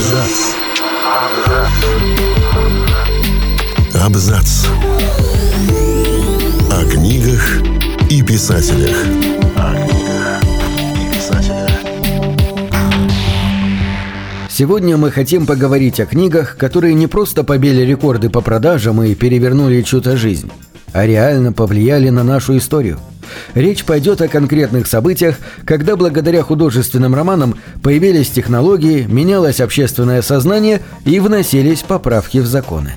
Абзац. Абзац. О книгах и писателях. О книгах и писателях. Сегодня мы хотим поговорить о книгах, которые не просто побили рекорды по продажам и перевернули чью-то жизнь, а реально повлияли на нашу историю. Речь пойдет о конкретных событиях, когда благодаря художественным романам появились технологии, менялось общественное сознание и вносились поправки в законы.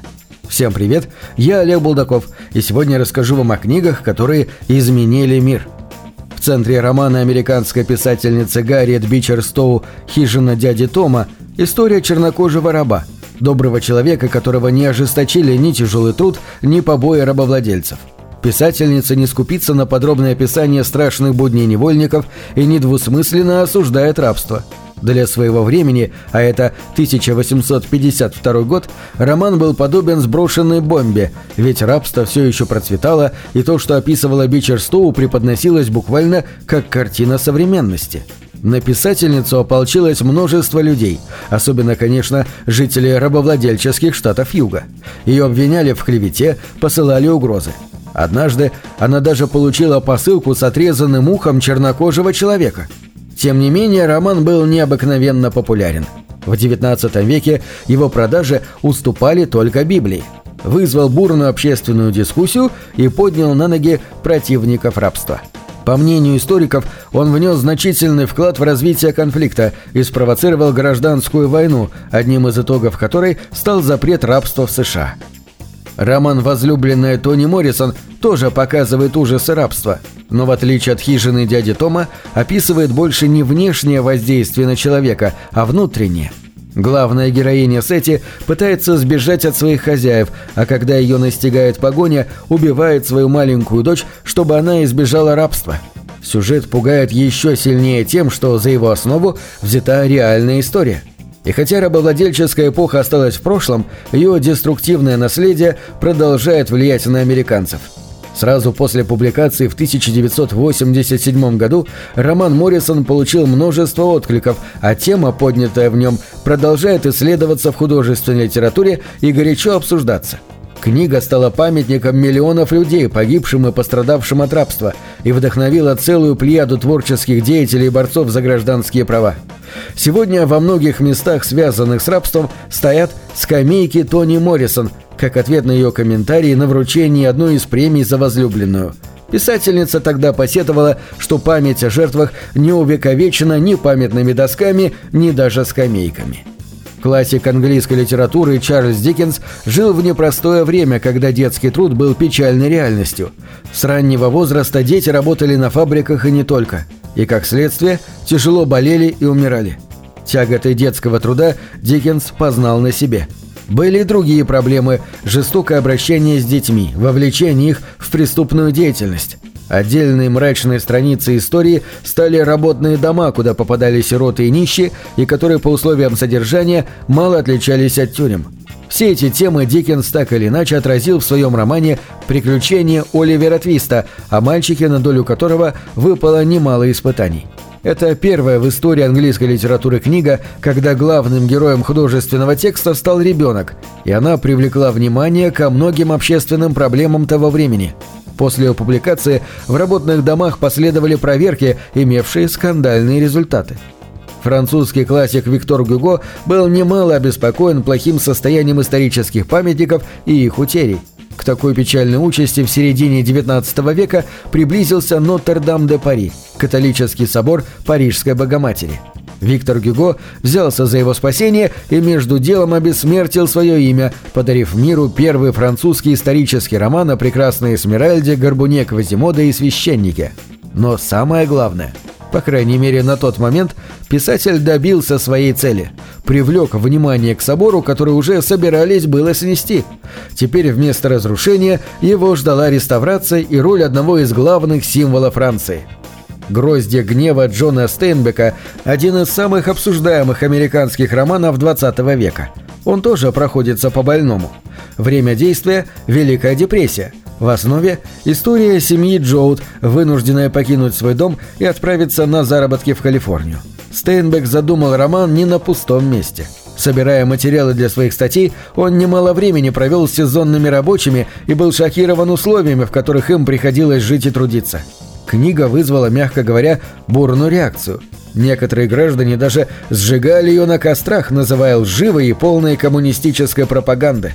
Всем привет, я Олег Булдаков, и сегодня расскажу вам о книгах, которые изменили мир. В центре романа американской писательницы Гарриет Бичерстоу «Хижина дяди Тома» история чернокожего раба, доброго человека, которого не ожесточили ни тяжелый труд, ни побои рабовладельцев – Писательница не скупится на подробное описание страшных будней невольников и недвусмысленно осуждает рабство. Для своего времени, а это 1852 год, роман был подобен сброшенной бомбе, ведь рабство все еще процветало, и то, что описывала Бичерстоу, преподносилось буквально как картина современности. На писательницу ополчилось множество людей, особенно, конечно, жители рабовладельческих штатов Юга. Ее обвиняли в клевете, посылали угрозы. Однажды она даже получила посылку с отрезанным ухом чернокожего человека. Тем не менее, роман был необыкновенно популярен. В XIX веке его продажи уступали только Библии. Вызвал бурную общественную дискуссию и поднял на ноги противников рабства. По мнению историков, он внес значительный вклад в развитие конфликта и спровоцировал гражданскую войну, одним из итогов которой стал запрет рабства в США. Роман «Возлюбленная Тони Моррисон» тоже показывает ужасы рабства, но в отличие от хижины дяди Тома описывает больше не внешнее воздействие на человека, а внутреннее. Главная героиня Сети пытается сбежать от своих хозяев, а когда ее настигает погоня, убивает свою маленькую дочь, чтобы она избежала рабства. Сюжет пугает еще сильнее тем, что за его основу взята реальная история – и хотя рабовладельческая эпоха осталась в прошлом, ее деструктивное наследие продолжает влиять на американцев. Сразу после публикации в 1987 году роман Моррисон получил множество откликов, а тема, поднятая в нем, продолжает исследоваться в художественной литературе и горячо обсуждаться – Книга стала памятником миллионов людей, погибшим и пострадавшим от рабства, и вдохновила целую плеяду творческих деятелей и борцов за гражданские права. Сегодня во многих местах, связанных с рабством, стоят скамейки Тони Моррисон, как ответ на ее комментарии на вручении одной из премий за возлюбленную. Писательница тогда посетовала, что память о жертвах не увековечена ни памятными досками, ни даже скамейками. Классик английской литературы Чарльз Диккенс жил в непростое время, когда детский труд был печальной реальностью. С раннего возраста дети работали на фабриках и не только. И, как следствие, тяжело болели и умирали. Тяготы детского труда Диккенс познал на себе. Были и другие проблемы – жестокое обращение с детьми, вовлечение их в преступную деятельность. Отдельной мрачной страницей истории стали работные дома, куда попадали сироты и нищие, и которые по условиям содержания мало отличались от тюрем. Все эти темы Диккенс так или иначе отразил в своем романе «Приключения Оливера Твиста», о мальчике, на долю которого выпало немало испытаний. Это первая в истории английской литературы книга, когда главным героем художественного текста стал ребенок, и она привлекла внимание ко многим общественным проблемам того времени – После ее публикации в работных домах последовали проверки, имевшие скандальные результаты. Французский классик Виктор Гюго был немало обеспокоен плохим состоянием исторических памятников и их утерей. К такой печальной участи в середине XIX века приблизился Нотр-Дам-де-Пари, католический собор Парижской Богоматери – Виктор Гюго взялся за его спасение и между делом обессмертил свое имя, подарив миру первый французский исторический роман о прекрасной Эсмеральде, Горбуне Квазимода и священнике. Но самое главное, по крайней мере на тот момент, писатель добился своей цели. Привлек внимание к собору, который уже собирались было снести. Теперь вместо разрушения его ждала реставрация и роль одного из главных символов Франции – «Гроздья гнева» Джона Стейнбека – один из самых обсуждаемых американских романов 20 века. Он тоже проходится по больному. Время действия – Великая депрессия. В основе – история семьи Джоуд, вынужденная покинуть свой дом и отправиться на заработки в Калифорнию. Стейнбек задумал роман не на пустом месте – Собирая материалы для своих статей, он немало времени провел с сезонными рабочими и был шокирован условиями, в которых им приходилось жить и трудиться. Книга вызвала, мягко говоря, бурную реакцию. Некоторые граждане даже сжигали ее на кострах, называя лживой и полной коммунистической пропаганды.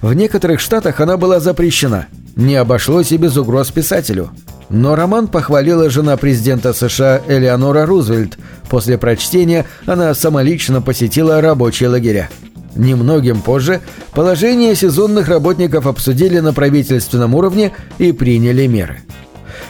В некоторых штатах она была запрещена. Не обошлось и без угроз писателю. Но роман похвалила жена президента США Элеонора Рузвельт. После прочтения она самолично посетила рабочие лагеря. Немногим позже положение сезонных работников обсудили на правительственном уровне и приняли меры.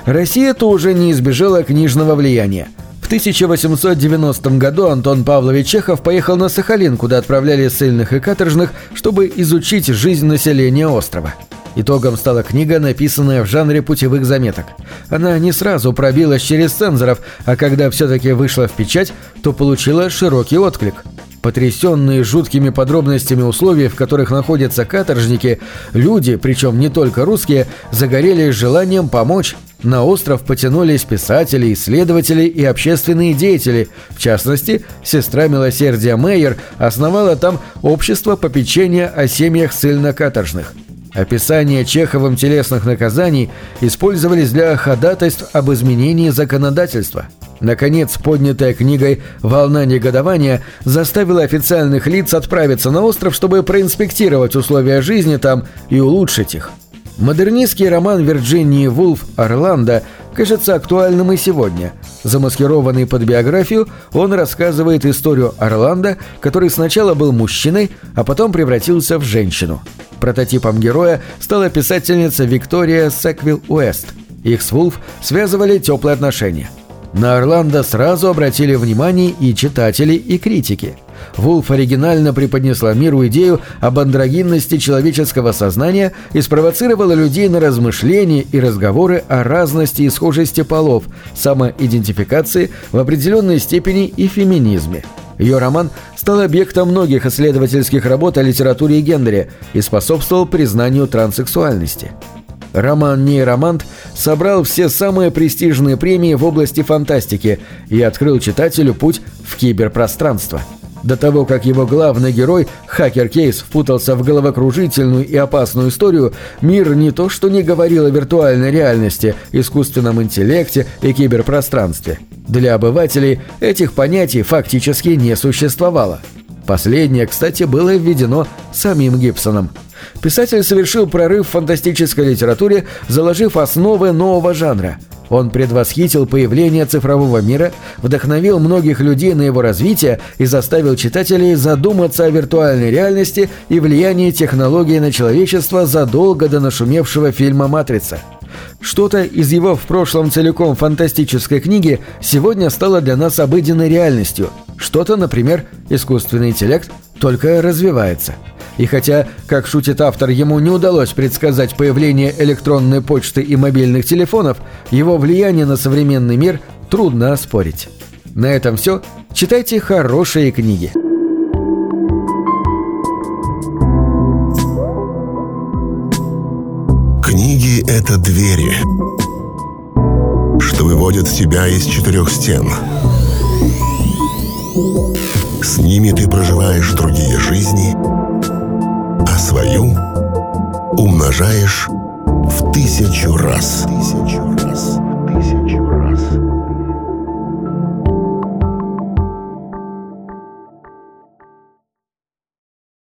Россия тоже не избежала книжного влияния. В 1890 году Антон Павлович Чехов поехал на Сахалин, куда отправляли ссыльных и каторжных, чтобы изучить жизнь населения острова. Итогом стала книга, написанная в жанре путевых заметок. Она не сразу пробилась через цензоров, а когда все-таки вышла в печать, то получила широкий отклик. Потрясенные жуткими подробностями условий, в которых находятся каторжники, люди, причем не только русские, загорелись желанием помочь. На остров потянулись писатели, исследователи и общественные деятели. В частности, сестра Милосердия Мейер основала там общество попечения о семьях ссыльно-каторжных. Описания Чеховым телесных наказаний использовались для ходатайств об изменении законодательства. Наконец, поднятая книгой «Волна негодования» заставила официальных лиц отправиться на остров, чтобы проинспектировать условия жизни там и улучшить их. Модернистский роман Вирджинии Вулф «Орландо» кажется актуальным и сегодня. Замаскированный под биографию, он рассказывает историю Орландо, который сначала был мужчиной, а потом превратился в женщину. Прототипом героя стала писательница Виктория Секвилл Уэст. Их с Вулф связывали теплые отношения. На Орландо сразу обратили внимание и читатели, и критики. Вулф оригинально преподнесла миру идею об андрогинности человеческого сознания и спровоцировала людей на размышления и разговоры о разности и схожести полов, самоидентификации в определенной степени и феминизме – ее роман стал объектом многих исследовательских работ о литературе и гендере и способствовал признанию транссексуальности. Роман «Нейромант» собрал все самые престижные премии в области фантастики и открыл читателю путь в киберпространство – до того, как его главный герой, хакер Кейс, впутался в головокружительную и опасную историю, мир не то что не говорил о виртуальной реальности, искусственном интеллекте и киберпространстве. Для обывателей этих понятий фактически не существовало. Последнее, кстати, было введено самим Гибсоном – Писатель совершил прорыв в фантастической литературе, заложив основы нового жанра. Он предвосхитил появление цифрового мира, вдохновил многих людей на его развитие и заставил читателей задуматься о виртуальной реальности и влиянии технологий на человечество задолго до нашумевшего фильма «Матрица». Что-то из его в прошлом целиком фантастической книги сегодня стало для нас обыденной реальностью. Что-то, например, искусственный интеллект только развивается. И хотя, как шутит автор, ему не удалось предсказать появление электронной почты и мобильных телефонов, его влияние на современный мир трудно оспорить. На этом все. Читайте хорошие книги. Книги — это двери, что выводят тебя из четырех стен. С ними ты проживаешь другие жизни — а свою умножаешь в тысячу раз. Тысячу раз.